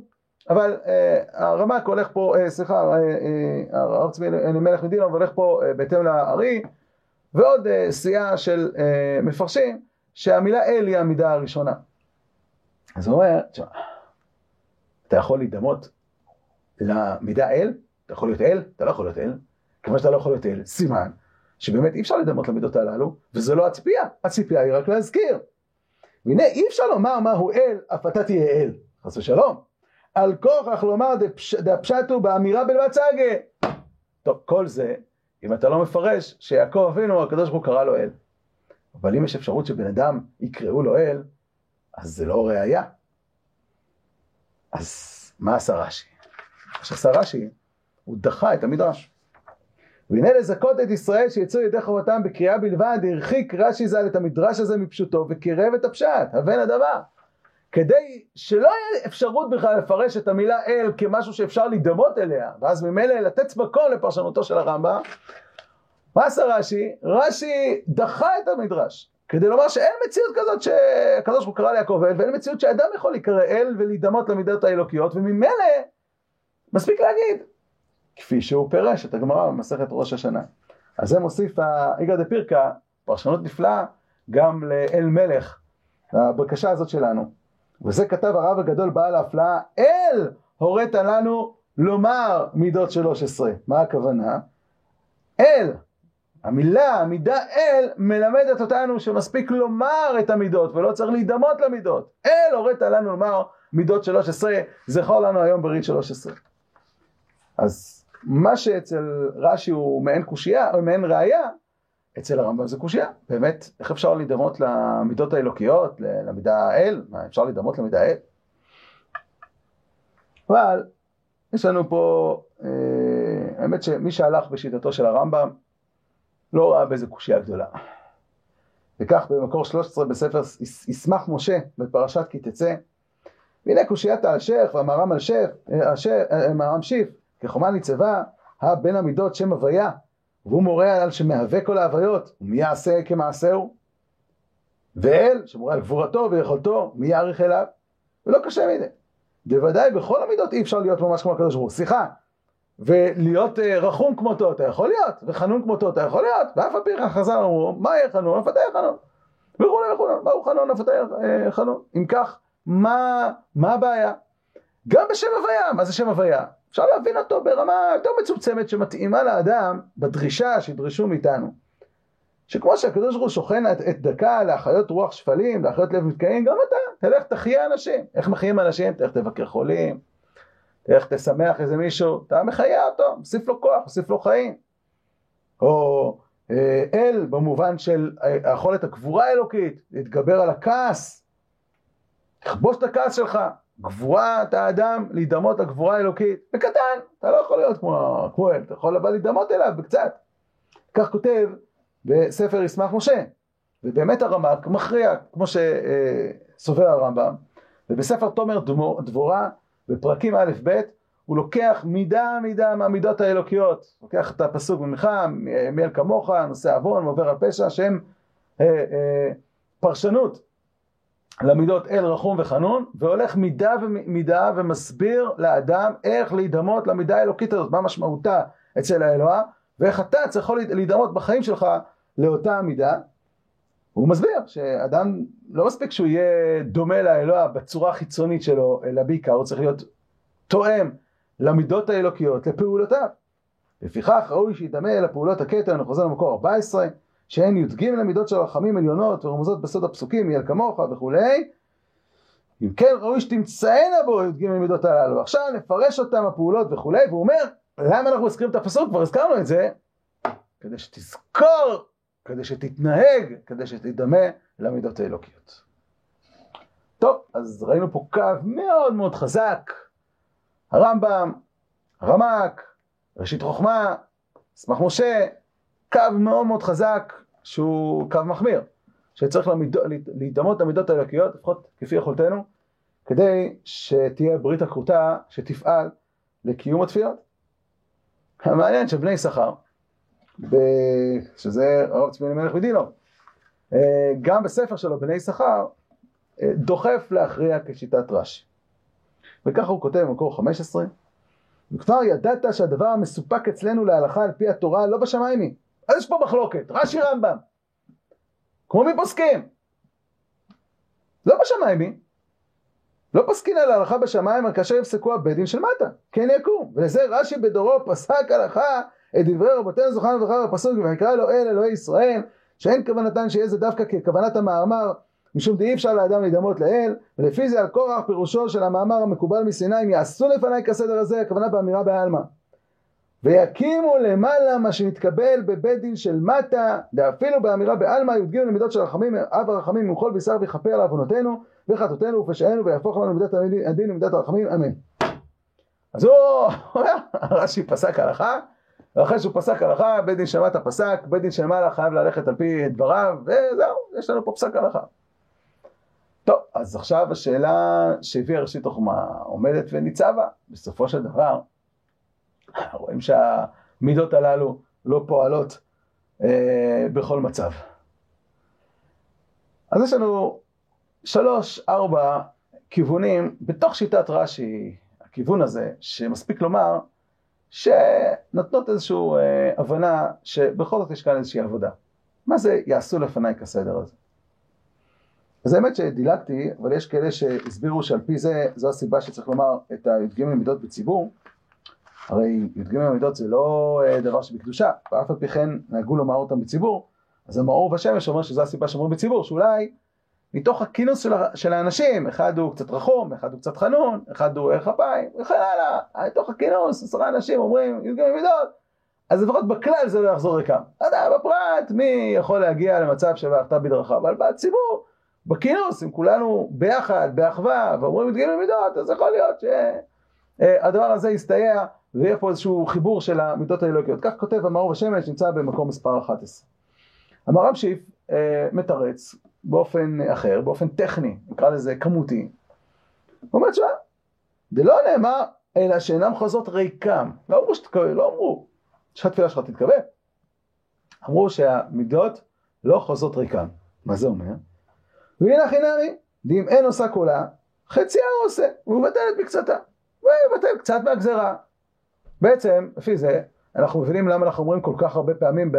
אבל אה, הרמק הולך פה, אה, סליחה, אה, אה, הרב צבי אלימלך מדינוב הולך פה אה, בהתאם לארי, ועוד אה, סיעה של אה, מפרשים שהמילה אל היא המידה הראשונה. אז הוא אומר, תשמע, אתה יכול להידמות למידה אל, אתה יכול להיות אל, אתה לא יכול להיות אל, כיוון שאתה לא יכול להיות אל, סימן שבאמת אי אפשר לדמות למידות הללו, וזה לא הציפייה, הציפייה היא רק להזכיר. והנה אי אפשר לומר מהו אל, אף אתה תהיה אל, חס ושלום. על כוכך לומר דפשטו באמירה בלבד סגה. טוב, כל זה, אם אתה לא מפרש שיעקב אבינו, הקדוש ברוך הוא קרא לו אל. אבל אם יש אפשרות שבן אדם יקראו לו אל, אז זה לא ראייה. אז מה עשה רש"י? שעשה רש"י, הוא דחה את המדרש. והנה לזכות את ישראל שיצאו ידי חובתם בקריאה בלבד, הרחיק רש"י ז"ל את המדרש הזה מפשוטו וקירב את הפשט, הבן הדבר. כדי שלא יהיה אפשרות בכלל לפרש את המילה אל כמשהו שאפשר להידמות אליה, ואז ממילא לתת מקום לפרשנותו של הרמב"ם, מה עשה רש"י? רש"י דחה את המדרש, כדי לומר שאין מציאות כזאת שהקדוש ברוך הוא קרא ליעקב אל, ואין מציאות שאדם יכול להיקרא אל ולהידמות למידות האלוקיות, וממילא מספיק להגיד כפי שהוא פירש את הגמרא במסכת ראש השנה. אז זה מוסיף האיגר דה פירקה, פרשנות נפלאה, גם לאל מלך, הבקשה הזאת שלנו. וזה כתב הרב הגדול בעל ההפלאה, אל הורית לנו לומר מידות שלוש עשרה. מה הכוונה? אל, המילה, המידה אל, מלמדת אותנו שמספיק לומר את המידות ולא צריך להידמות למידות. אל הורית לנו לומר מידות שלוש עשרה, זכור לנו היום ברית שלוש עשרה. אז מה שאצל רש"י הוא מעין קושייה, או מעין ראייה, אצל הרמב"ם זה קושייה. באמת, איך אפשר להידמות למידות האלוקיות, למידה האל? מה, אפשר להידמות למידה האל? אבל יש לנו פה, אה, האמת שמי שהלך בשיטתו של הרמב"ם לא ראה באיזה קושייה גדולה. וכך במקור 13 בספר ישמח משה בפרשת כי תצא, והנה קושיית האלשך והמהר"ם אלשך, המהר"ם שיף, כחומה ניצבה, הבן המידות שם הוויה, והוא מורה על שמהווה כל ההוויות, ומי יעשה כמעשהו? ואל, שמורה על גבורתו ויכולתו, מי יעריך אליו? ולא קשה מזה. בוודאי בכל המידות אי אפשר להיות ממש כמו הקדוש ברוך הוא, סליחה. ולהיות אה, רחום כמותו אתה יכול להיות, וחנון כמותו אתה יכול להיות, ואף על פי כן חז"ל אמרו, מה יהיה חנון? אף אתה יהיה חנון. וכולי וכולי, מהו חנון? אף אתה יהיה חנון. אם כך, מה, מה הבעיה? גם בשם הוויה, מה זה שם הוויה? אפשר להבין אותו ברמה יותר מצומצמת שמתאימה לאדם בדרישה שידרשו מאיתנו. שכמו שהקדוש ברוך הוא שוכן את, את דקה להחיות רוח שפלים, להחיות לב מתקיים, גם אתה, תלך תחיה אנשים. איך מחיים אנשים? תלך תבקר חולים, תלך תשמח איזה מישהו, אתה מחיה אותו, מוסיף לו כוח, מוסיף לו חיים. או אה, אל במובן של אה, היכולת הגבורה האלוקית, להתגבר על הכעס, לכבוש את הכעס שלך, גבורת האדם להידמות לגבורה האלוקית, בקטן, אתה לא יכול להיות כמו, אל, אתה יכול אבל להידמות אליו בקצת. כך כותב בספר ישמח משה, ובאמת הרמק מכריע, כמו שסובר הרמב"ם, ובספר תומר דבורה, בפרקים א' ב', הוא לוקח מידה מידה מהמידות האלוקיות, לוקח את הפסוק ממך, מי אל כמוך, נושא עוון, עובר על פשע, שהם אה, אה, פרשנות למידות אל רחום וחנון, והולך מידה ומידה ומסביר לאדם איך להידמות למידה האלוקית הזאת, מה משמעותה אצל האלוה, ואיך אתה צריך להידמות בחיים שלך לאותה מידה. הוא מסביר שאדם לא מספיק שהוא יהיה דומה לאלוה בצורה החיצונית שלו, אלא בעיקר הוא צריך להיות תואם למידות האלוקיות, לפעולותיו. לפיכך ראוי שידמה לפעולות הכתר, אני חוזר למקור 14, שהן י"ג למידות של רחמים עליונות ורמוזות בסוד הפסוקים, יהיה כמוך וכולי. אם כן ראוי שתמצאנה בו י"ג למידות הללו. עכשיו נפרש אותם הפעולות וכולי, והוא אומר, למה אנחנו מזכירים את הפסוק? כבר הזכרנו את זה, כדי שתזכור, כדי שתתנהג, כדי שתדמה למידות האלוקיות. טוב, אז ראינו פה קו מאוד מאוד חזק, הרמב"ם, הרמ"ק, ראשית חוכמה, סמך משה, קו מאוד מאוד חזק שהוא קו מחמיר, שצריך להידמות למידות האלוקיות, לפחות כפי יכולתנו, כדי שתהיה ברית הכרותה שתפעל לקיום התפילות. המעניין שבני יששכר, שזה הרב צבי אלימלך ודינו, אה, גם בספר שלו בני יששכר, אה, דוחף להכריע כשיטת רש"י. וככה הוא כותב במקור 15, וכבר ידעת שהדבר המסופק אצלנו להלכה על פי התורה לא בשמיים היא. אז יש פה מחלוקת, רש"י רמב"ם. כמו מי פוסקים? לא בשמיים היא. לא פוסקין על ההלכה בשמיים, אבל כאשר יפסקו הבית דין של מטה, כן יקום. ולזה רש"י בדורו פסק הלכה את דברי רבותינו זוכרנו וחר בפסוק, ויקרא לו אל אלוהי ישראל, שאין כוונתן שיהיה זה דווקא ככוונת המאמר, משום דאי אפשר לאדם להידמות לאל, ולפי זה על קורח פירושו של המאמר המקובל מסיני, אם יעשו לפניי כסדר הזה, הכוונה באמירה בעלמא. ויקימו למעלה מה שנתקבל בבית דין של מטה, ואפילו באמירה בעלמא י"ג למידות של רחמים, אב הרחמים ממחול בשר ויכפר על עוונותינו וחטאותינו ופשענו ויהפוך לנו מידת הדין ומידת הרחמים, אמן. אז הוא אומר, רש"י פסק הלכה, ואחרי שהוא פסק הלכה, בית דין של מטה פסק, בית דין של מעלה חייב ללכת על פי דבריו, וזהו, יש לנו פה פסק הלכה. טוב, אז עכשיו השאלה שהביאה ראשית החומה עומדת וניצבה, בסופו של דבר, רואים שהמידות הללו לא פועלות אה, בכל מצב. אז יש לנו שלוש, ארבע כיוונים בתוך שיטת רש"י, הכיוון הזה, שמספיק לומר שנותנות איזושהי אה, הבנה שבכל זאת יש כאן איזושהי עבודה. מה זה יעשו לפניי כסדר הזה? אז האמת שדילגתי, אבל יש כאלה שהסבירו שעל פי זה, זו הסיבה שצריך לומר את הי"ג מידות בציבור. הרי י"ג מידות זה לא אה, דבר שבקדושה, ואף על פי כן נהגו לומר אותם בציבור. אז המאור בשמש אומר שזו הסיבה שאומרים בציבור, שאולי מתוך הכינוס של, של האנשים, אחד הוא קצת רחום, אחד הוא קצת חנון, אחד הוא ערך אפיים, וכן הלאה, מתוך הכינוס עשרה אנשים אומרים י"ג מידות, אז לפחות בכלל זה לא יחזור ריקם. אתה יודע, בפרט, מי יכול להגיע למצב של ואהבת בדרכה, אבל בציבור בכינוס, אם כולנו ביחד, באחווה, ואומרים את גיל המידות, אז יכול להיות שהדבר הזה יסתייע ויהיה פה איזשהו חיבור של המידות האלוקיות. כך כותב המאור בשמש, נמצא במקום מספר 11. המר"ם שיף אה, מתרץ באופן אחר, באופן טכני, נקרא לזה כמותי. הוא אומר, תשמע, לא נאמר, אלא שאינם חוזות ריקם. לא אמרו שתקבל, לא אמרו שהתפילה שלך תתקבל. אמרו שהמידות לא חוזות ריקם. מה זה אומר? והנה חינמי, דאם אין עושה קולה, חציה הוא עושה, הוא מבטל את מקצתה, ויבטל קצת מהגזרה. בעצם, לפי זה, אנחנו מבינים למה אנחנו אומרים כל כך הרבה פעמים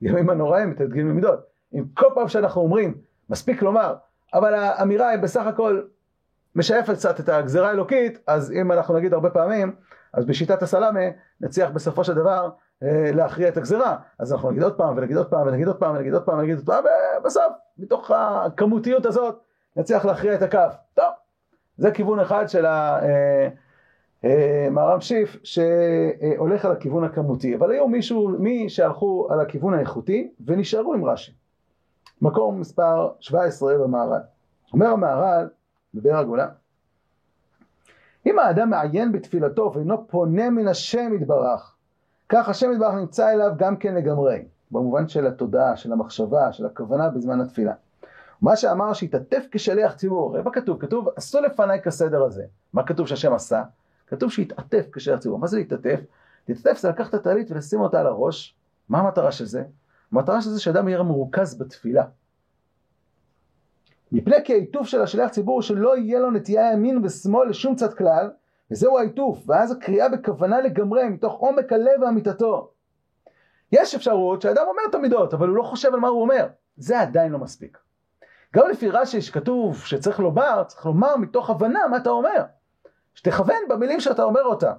בימים הנוראים את הדגים למידות. אם כל פעם שאנחנו אומרים, מספיק לומר, אבל האמירה היא בסך הכל משייפת קצת את הגזרה האלוקית, אז אם אנחנו נגיד הרבה פעמים, אז בשיטת הסלאמה נצליח בסופו של דבר אה, להכריע את הגזרה. אז אנחנו נגיד עוד פעם ונגיד עוד פעם ונגיד עוד פעם ונגיד עוד פעם ונגיד עוד פעם, ובסוף, מתוך הכמותיות הזאת, נצליח להכריע את הקו. טוב, זה כיוון אחד של המהר"ם אה, שיף שהולך על הכיוון הכמותי. אבל היו מישהו, מי שהלכו על הכיוון האיכותי ונשארו עם רש"י. מקום מספר 17 במהר"ל. אומר המהר"ל, בבאר הגולה, אם האדם מעיין בתפילתו ואינו פונה מן השם יתברך, כך השם יתברך נמצא אליו גם כן לגמרי, במובן של התודעה, של המחשבה, של הכוונה בזמן התפילה. מה שאמר שהתעטף כשליח ציבור, הרי מה כתוב? כתוב עשו לפניי כסדר הזה. מה כתוב שהשם עשה? כתוב שהתעטף כשליח ציבור. מה זה להתעטף? להתעטף זה לקחת את הטלית ולשים אותה על הראש. מה המטרה של זה? המטרה של זה שאדם יהיה מרוכז בתפילה. מפני כי העיטוף של השליח ציבור שלא יהיה לו נטייה ימין ושמאל לשום צד כלל, וזהו העיטוף, ואז הקריאה בכוונה לגמרי, מתוך עומק הלב ואמיתתו. יש אפשרות שאדם אומר את המידות, אבל הוא לא חושב על מה הוא אומר. זה עדיין לא מספיק. גם לפי רש"י שכתוב שצריך לומר, צריך לומר מתוך הבנה מה אתה אומר. שתכוון במילים שאתה אומר אותם.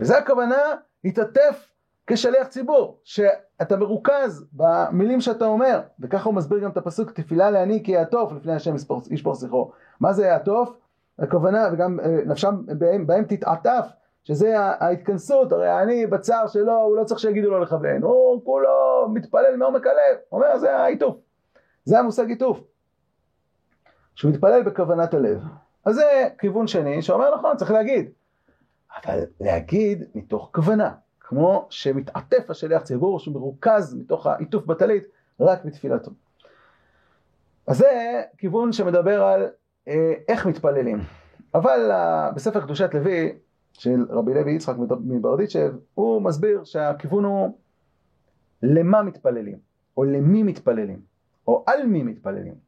וזה הכוונה להתעטף כשליח ציבור, שאתה מרוכז במילים שאתה אומר, וככה הוא מסביר גם את הפסוק תפילה לעני כי יעטוף לפני השם ישפור שיחו. מה זה יעטוף? הכוונה, וגם אה, נפשם בהם, בהם תתעטף, שזה ההתכנסות, הרי העני בצער שלו, הוא לא צריך שיגידו לו לכוון, הוא כולו מתפלל מעומק הלב, אומר זה העיטוף, זה המושג עיטוף, שהוא מתפלל בכוונת הלב. אז זה כיוון שני שאומר נכון, צריך להגיד, אבל להגיד מתוך כוונה. כמו שמתעטף השליח ציבור, שהוא מרוכז מתוך העיטוף בטלית, רק בתפילתו. אז זה כיוון שמדבר על אה, איך מתפללים. אבל אה, בספר קדושת לוי, של רבי לוי יצחק מברדיצ'ב, הוא מסביר שהכיוון הוא למה מתפללים, או למי מתפללים, או על מי מתפללים.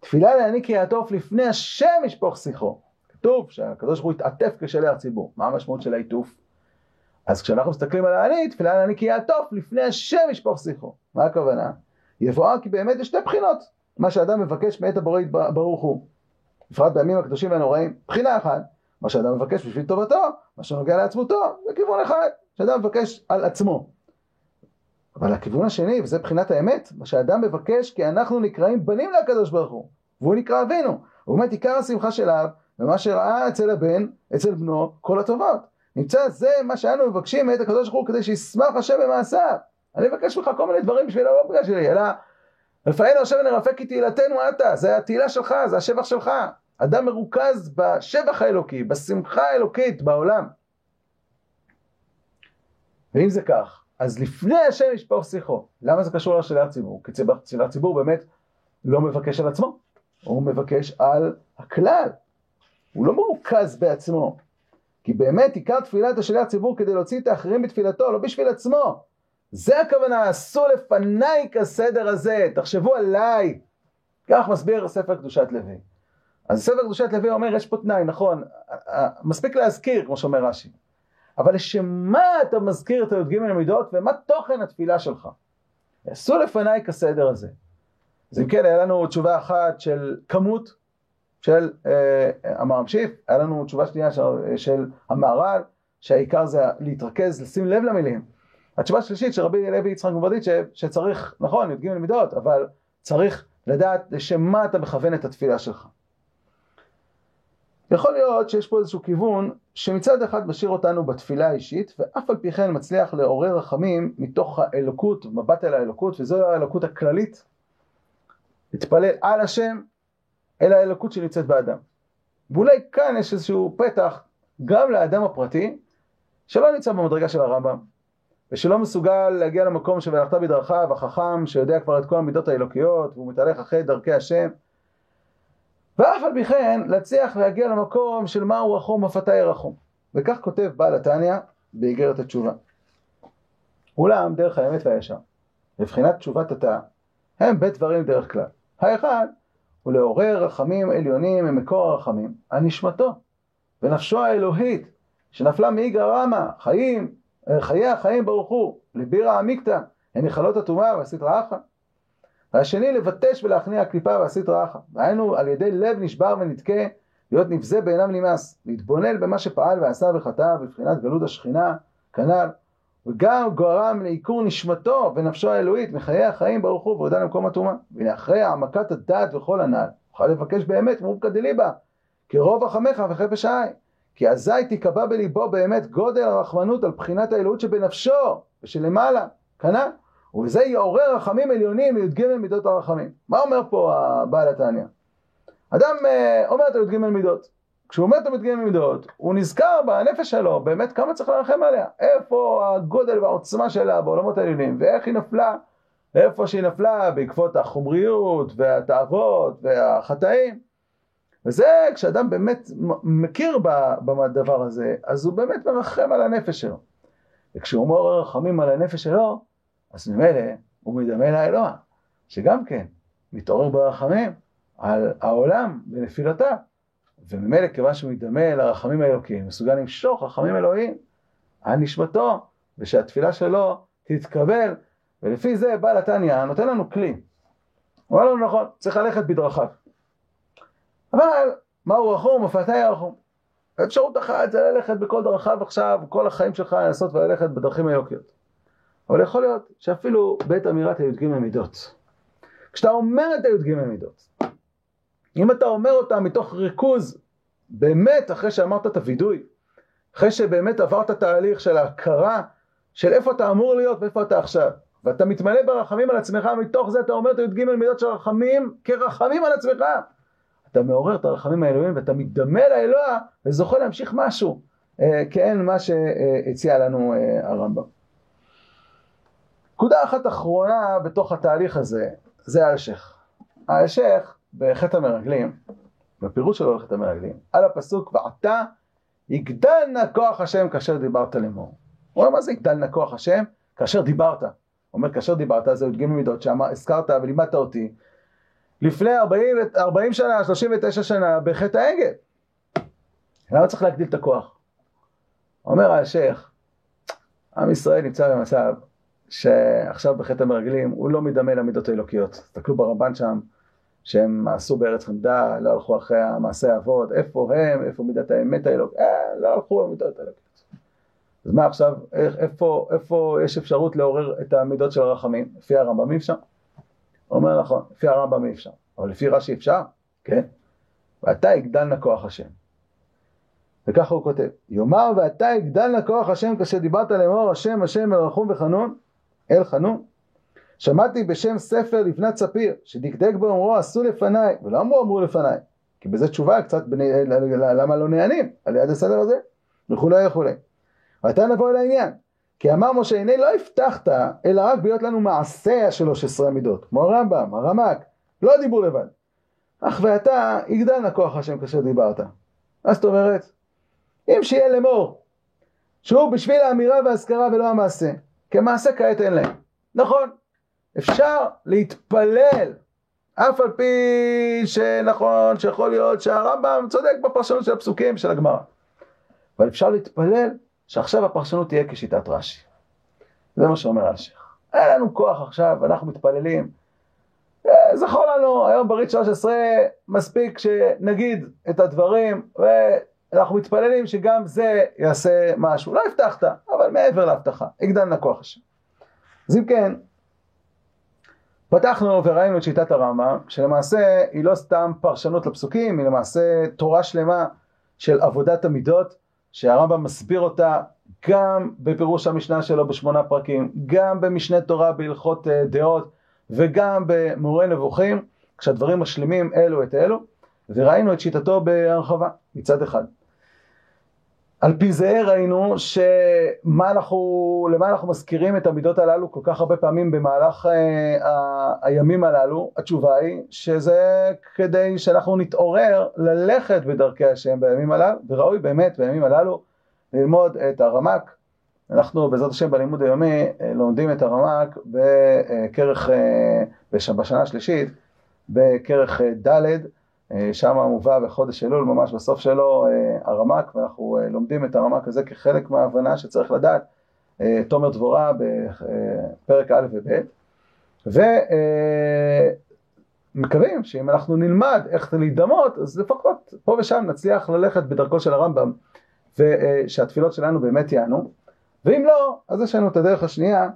תפילה להעניק יעטוף לפני השם ישפוך שיחו. כתוב שהקדוש ברוך הוא התעטף כשליח ציבור. מה המשמעות של העיטוף? אז כשאנחנו מסתכלים על העני, תפילה לעני כי יעטוף לפני השם ישפוך שיחו. מה הכוונה? יבואר כי באמת יש שתי בחינות. מה שאדם מבקש מאת הבורא ברוך הוא. בפרט בימים הקדושים והנוראים, בחינה אחת, מה שאדם מבקש בשביל טובתו, מה שנוגע לעצמותו, זה כיוון אחד, שאדם מבקש על עצמו. אבל הכיוון השני, וזה בחינת האמת, מה שאדם מבקש כי אנחנו נקראים בנים לקדוש ברוך הוא, והוא נקרא אבינו. הוא באמת עיקר השמחה של אב, ומה שראה אצל הבן, אצל בנו, כל הטובות. נמצא זה מה שאנו מבקשים מאת הקדוש ברוך הוא כדי שישמח השם במעשיו. אני מבקש ממך כל מיני דברים בשביל הבוגה שלי, אלא רפאנו השם ונרפק כי תהילתנו עתה, זה התהילה שלך, זה השבח שלך. אדם מרוכז בשבח האלוקי, בשמחה האלוקית בעולם. ואם זה כך, אז לפני השם ישפוך שיחו. למה זה קשור לשאלת ציבור? כי שאלת ציבור באמת לא מבקש על עצמו, הוא מבקש על הכלל. הוא לא מרוכז בעצמו. כי באמת עיקר תפילת השליח ציבור כדי להוציא את האחרים בתפילתו, לא בשביל עצמו. זה הכוונה, עשו לפניי כסדר הזה, תחשבו עליי. כך מסביר ספר קדושת לוי. אז ספר קדושת לוי אומר, יש פה תנאי, נכון, מספיק להזכיר, כמו שאומר רש"י. אבל לשם מה אתה מזכיר את הי"ג למידות ומה תוכן התפילה שלך? עשו לפניי כסדר הזה. אז אם כן, היה לנו תשובה אחת של כמות, של אה, המרמשיף, היה לנו תשובה שנייה של, של המהר"ל, שהעיקר זה להתרכז, לשים לב למילים. התשובה השלישית של רבי לוי יצחק מברדיצ'ב, שצריך, נכון, י"ג מידות, אבל צריך לדעת לשם מה אתה מכוון את התפילה שלך. יכול להיות שיש פה איזשהו כיוון שמצד אחד משאיר אותנו בתפילה האישית ואף על פי כן מצליח לעורר רחמים מתוך האלוקות, מבט אל האלוקות וזו האלוקות הכללית להתפלל על השם אל האלוקות שנמצאת באדם. ואולי כאן יש איזשהו פתח גם לאדם הפרטי שלא נמצא במדרגה של הרמב"ם ושלא מסוגל להגיע למקום שבהלכת בדרכיו החכם שיודע כבר את כל המידות האלוקיות והוא מתהלך אחרי דרכי השם ואף על פי כן להצליח להגיע למקום של מהו אף אתה ירחום וכך כותב בעל התניא באיגרת התשובה. אולם דרך האמת והישר מבחינת תשובת התא הם בית דברים דרך כלל. האחד ולעורר רחמים עליונים ממקור הרחמים על נשמתו ונפשו האלוהית שנפלה מאיגרא רמא, חיים, אה, חיי החיים ברוך הוא, לבירא עמיקתא, הן נחלות הטומאה ועשית רעך. והשני לבטש ולהכניע קליפה ועשית רעך. דהיינו על ידי לב נשבר ונדכה, להיות נבזה בעיניו נמאס, להתבונן במה שפעל ועשה וחטא בבחינת גלות השכינה, כנ"ל, וגם גורם לעיקור נשמתו ונפשו האלוהית מחיי החיים ברוך הוא והודע למקום הטומאה. והנה אחרי העמקת הדעת וכל הנ"ל, נוכל לבקש באמת מורקא דליבה, כרוב רחמך וחפש העין. כי אזי תיקבע בליבו באמת גודל הרחמנות על בחינת האלוהות שבנפשו ושלמעלה, כנ"ל. ובזה יעורר רחמים עליונים מי"ג מידות הרחמים. מה אומר פה הבעל התניא? אדם אה, אומר את הי"ג מידות. כשהוא אומר את הי"ג מידות, הוא נזכר בנפש שלו באמת כמה צריך לרחם עליה. איפה הגודל והעוצמה שלה בעולמות העליונים, ואיך היא נפלה, איפה שהיא נפלה בעקבות החומריות והתאוות והחטאים. וזה כשאדם באמת מכיר בדבר הזה, אז הוא באמת מרחם על הנפש שלו. וכשהוא אומר רחמים על הנפש שלו, אז ממילא הוא מדמה לאלוה, שגם כן מתעורר ברחמים על העולם בנפילתה. וממילא כיוון שהוא מדמה לרחמים האלוקיים, מסוגל למשוך רחמים אלוהים על נשמתו, ושהתפילה שלו תתקבל, ולפי זה בעל התניא נותן לנו כלי. הוא אומר לנו נכון, צריך ללכת בדרכיו. אבל מהו רחום? מפתי הרחום. אפשרות אחת זה ללכת בכל דרכיו עכשיו, כל החיים שלך לנסות וללכת בדרכים היוקיות. אבל יכול להיות שאפילו בעת אמירת הי"ג מידות, כשאתה אומר את הי"ג מידות, אם אתה אומר אותה מתוך ריכוז, באמת אחרי שאמרת את הווידוי, אחרי שבאמת עברת תהליך של ההכרה של איפה אתה אמור להיות ואיפה אתה עכשיו, ואתה מתמלא ברחמים על עצמך, מתוך זה אתה אומר את הי"ג מידות של רחמים כרחמים על עצמך. אתה מעורר את הרחמים האלוהים ואתה מתדמה לאלוה וזוכה להמשיך משהו, כאין מה שהציע לנו אה, הרמב"ם. נקודה אחת אחרונה בתוך התהליך הזה, זה האלשך. האלשך בחטא המרגלים, בפירוש שלו בחטא המרגלים, על הפסוק ועתה יגדל נא כוח השם כאשר דיברת לאמור. הוא אומר מה זה יגדל נא כוח השם? כאשר דיברת. הוא אומר כאשר דיברת זה י"ג מידות שהזכרת ולימדת אותי לפני 40, 40 שנה, 39 שנה בחטא העגל. למה צריך להגדיל את הכוח? אומר האלשך, עם ישראל נמצא במצב שעכשיו בחטא המרגלים הוא לא מדמה למידות האלוקיות. תסתכלו ברמב"ן שם, שהם עשו בארץ חמדה, לא הלכו אחרי המעשה האבות, איפה הם, איפה מידת האמת האלוקית, אה, לא הלכו במידות האלוקיות. אז מה עכשיו, איפה, איפה יש אפשרות לעורר את המידות של הרחמים? לפי הרמב"ם אי אפשר. הוא אומר נכון, לפי הרמב"ם אי אפשר, אבל לפי רש"י אפשר, כן? ואתה יגדל נא כוח השם. וככה הוא כותב, יאמר ואתה יגדל נא כוח השם כאשר דיברת לאמור השם השם מרחום וחנון אל חנון. שמעתי בשם ספר לבנת ספיר, שדקדק באומרו עשו לפניי, ולא אמרו אמרו לפניי, כי בזה תשובה קצת בני, למה לא נענים על יד הסדר הזה, וכולי וכולי. ועתה נבוא אל העניין, כי אמר משה הנה לא הבטחת, אלא רק בהיות לנו מעשה השלוש עשרה מידות, כמו הרמב"ם, הרמק, לא דיבור לבד. אך ואתה יגדל נא כוח השם כאשר דיברת. מה זאת אומרת? אם שיהיה לאמור, שהוא בשביל האמירה וההזכרה ולא המעשה, כמעשה כעת אין להם. נכון, אפשר להתפלל, אף על פי שנכון, שיכול להיות שהרמב"ם צודק בפרשנות של הפסוקים של הגמרא. אבל אפשר להתפלל שעכשיו הפרשנות תהיה כשיטת רש"י. זה מה שאומר אלשיך. אין לנו כוח עכשיו, אנחנו מתפללים. אה, זכור לנו, היום ברית 13, מספיק שנגיד את הדברים, ואנחנו מתפללים שגם זה יעשה משהו. לא הבטחת, אבל מעבר להבטחה, הגדל נא כוח השם. אז אם כן, פתחנו וראינו את שיטת הרמב"ם, שלמעשה היא לא סתם פרשנות לפסוקים, היא למעשה תורה שלמה של עבודת המידות, שהרמב"ם מסביר אותה גם בפירוש המשנה שלו בשמונה פרקים, גם במשנה תורה בהלכות אה, דעות וגם במורה נבוכים, כשהדברים משלימים אלו את אלו, וראינו את שיטתו בהרחבה מצד אחד. על פי זה ראינו שמה אנחנו, למה אנחנו מזכירים את המידות הללו כל כך הרבה פעמים במהלך אה, הימים הללו, התשובה היא שזה כדי שאנחנו נתעורר ללכת בדרכי השם בימים הללו, וראוי באמת בימים הללו ללמוד את הרמק. אנחנו בעזרת השם בלימוד היומי אה, לומדים את הרמק בכרך, אה, בשנה השלישית, בכרך ד', שם מובא בחודש אלול, ממש בסוף שלו, הרמק, ואנחנו לומדים את הרמק הזה כחלק מההבנה שצריך לדעת, תומר דבורה בפרק א' וב', ומקווים שאם אנחנו נלמד איך להידמות, אז לפחות פה ושם נצליח ללכת בדרכו של הרמב"ם, ושהתפילות שלנו באמת יענו, ואם לא, אז יש לנו את הדרך השנייה,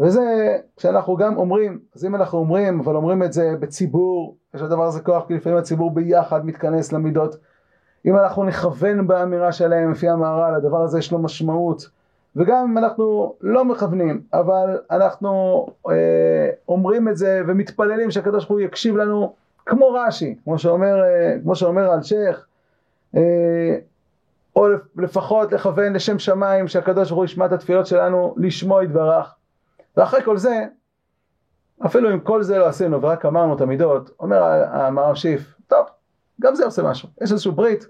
וזה כשאנחנו גם אומרים, אז אם אנחנו אומרים, אבל אומרים את זה בציבור, יש לדבר הזה כוח, כי לפעמים הציבור ביחד מתכנס למידות. אם אנחנו נכוון באמירה שלהם לפי המהר"ל, הדבר הזה יש לו משמעות. וגם אם אנחנו לא מכוונים, אבל אנחנו אה, אומרים את זה ומתפללים שהקדוש ברוך הוא יקשיב לנו כמו רש"י, כמו שאומר, אה, כמו שאומר אלשיך, אה, או לפחות לכוון לשם שמיים שהקדוש ברוך הוא ישמע את התפילות שלנו לשמו יתברך. ואחרי כל זה, אפילו אם כל זה לא עשינו ורק אמרנו את המידות, אומר המהר"ם שיף, טוב, גם זה עושה משהו, יש איזושהי ברית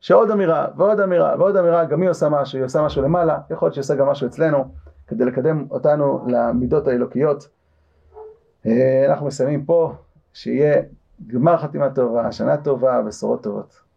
שעוד אמירה ועוד אמירה ועוד אמירה, גם היא עושה משהו, היא עושה משהו למעלה, יכול להיות שהיא עושה גם משהו אצלנו, כדי לקדם אותנו למידות האלוקיות. אה, אנחנו מסיימים פה, שיהיה גמר חתימה טובה, שנה טובה, בשורות טובות.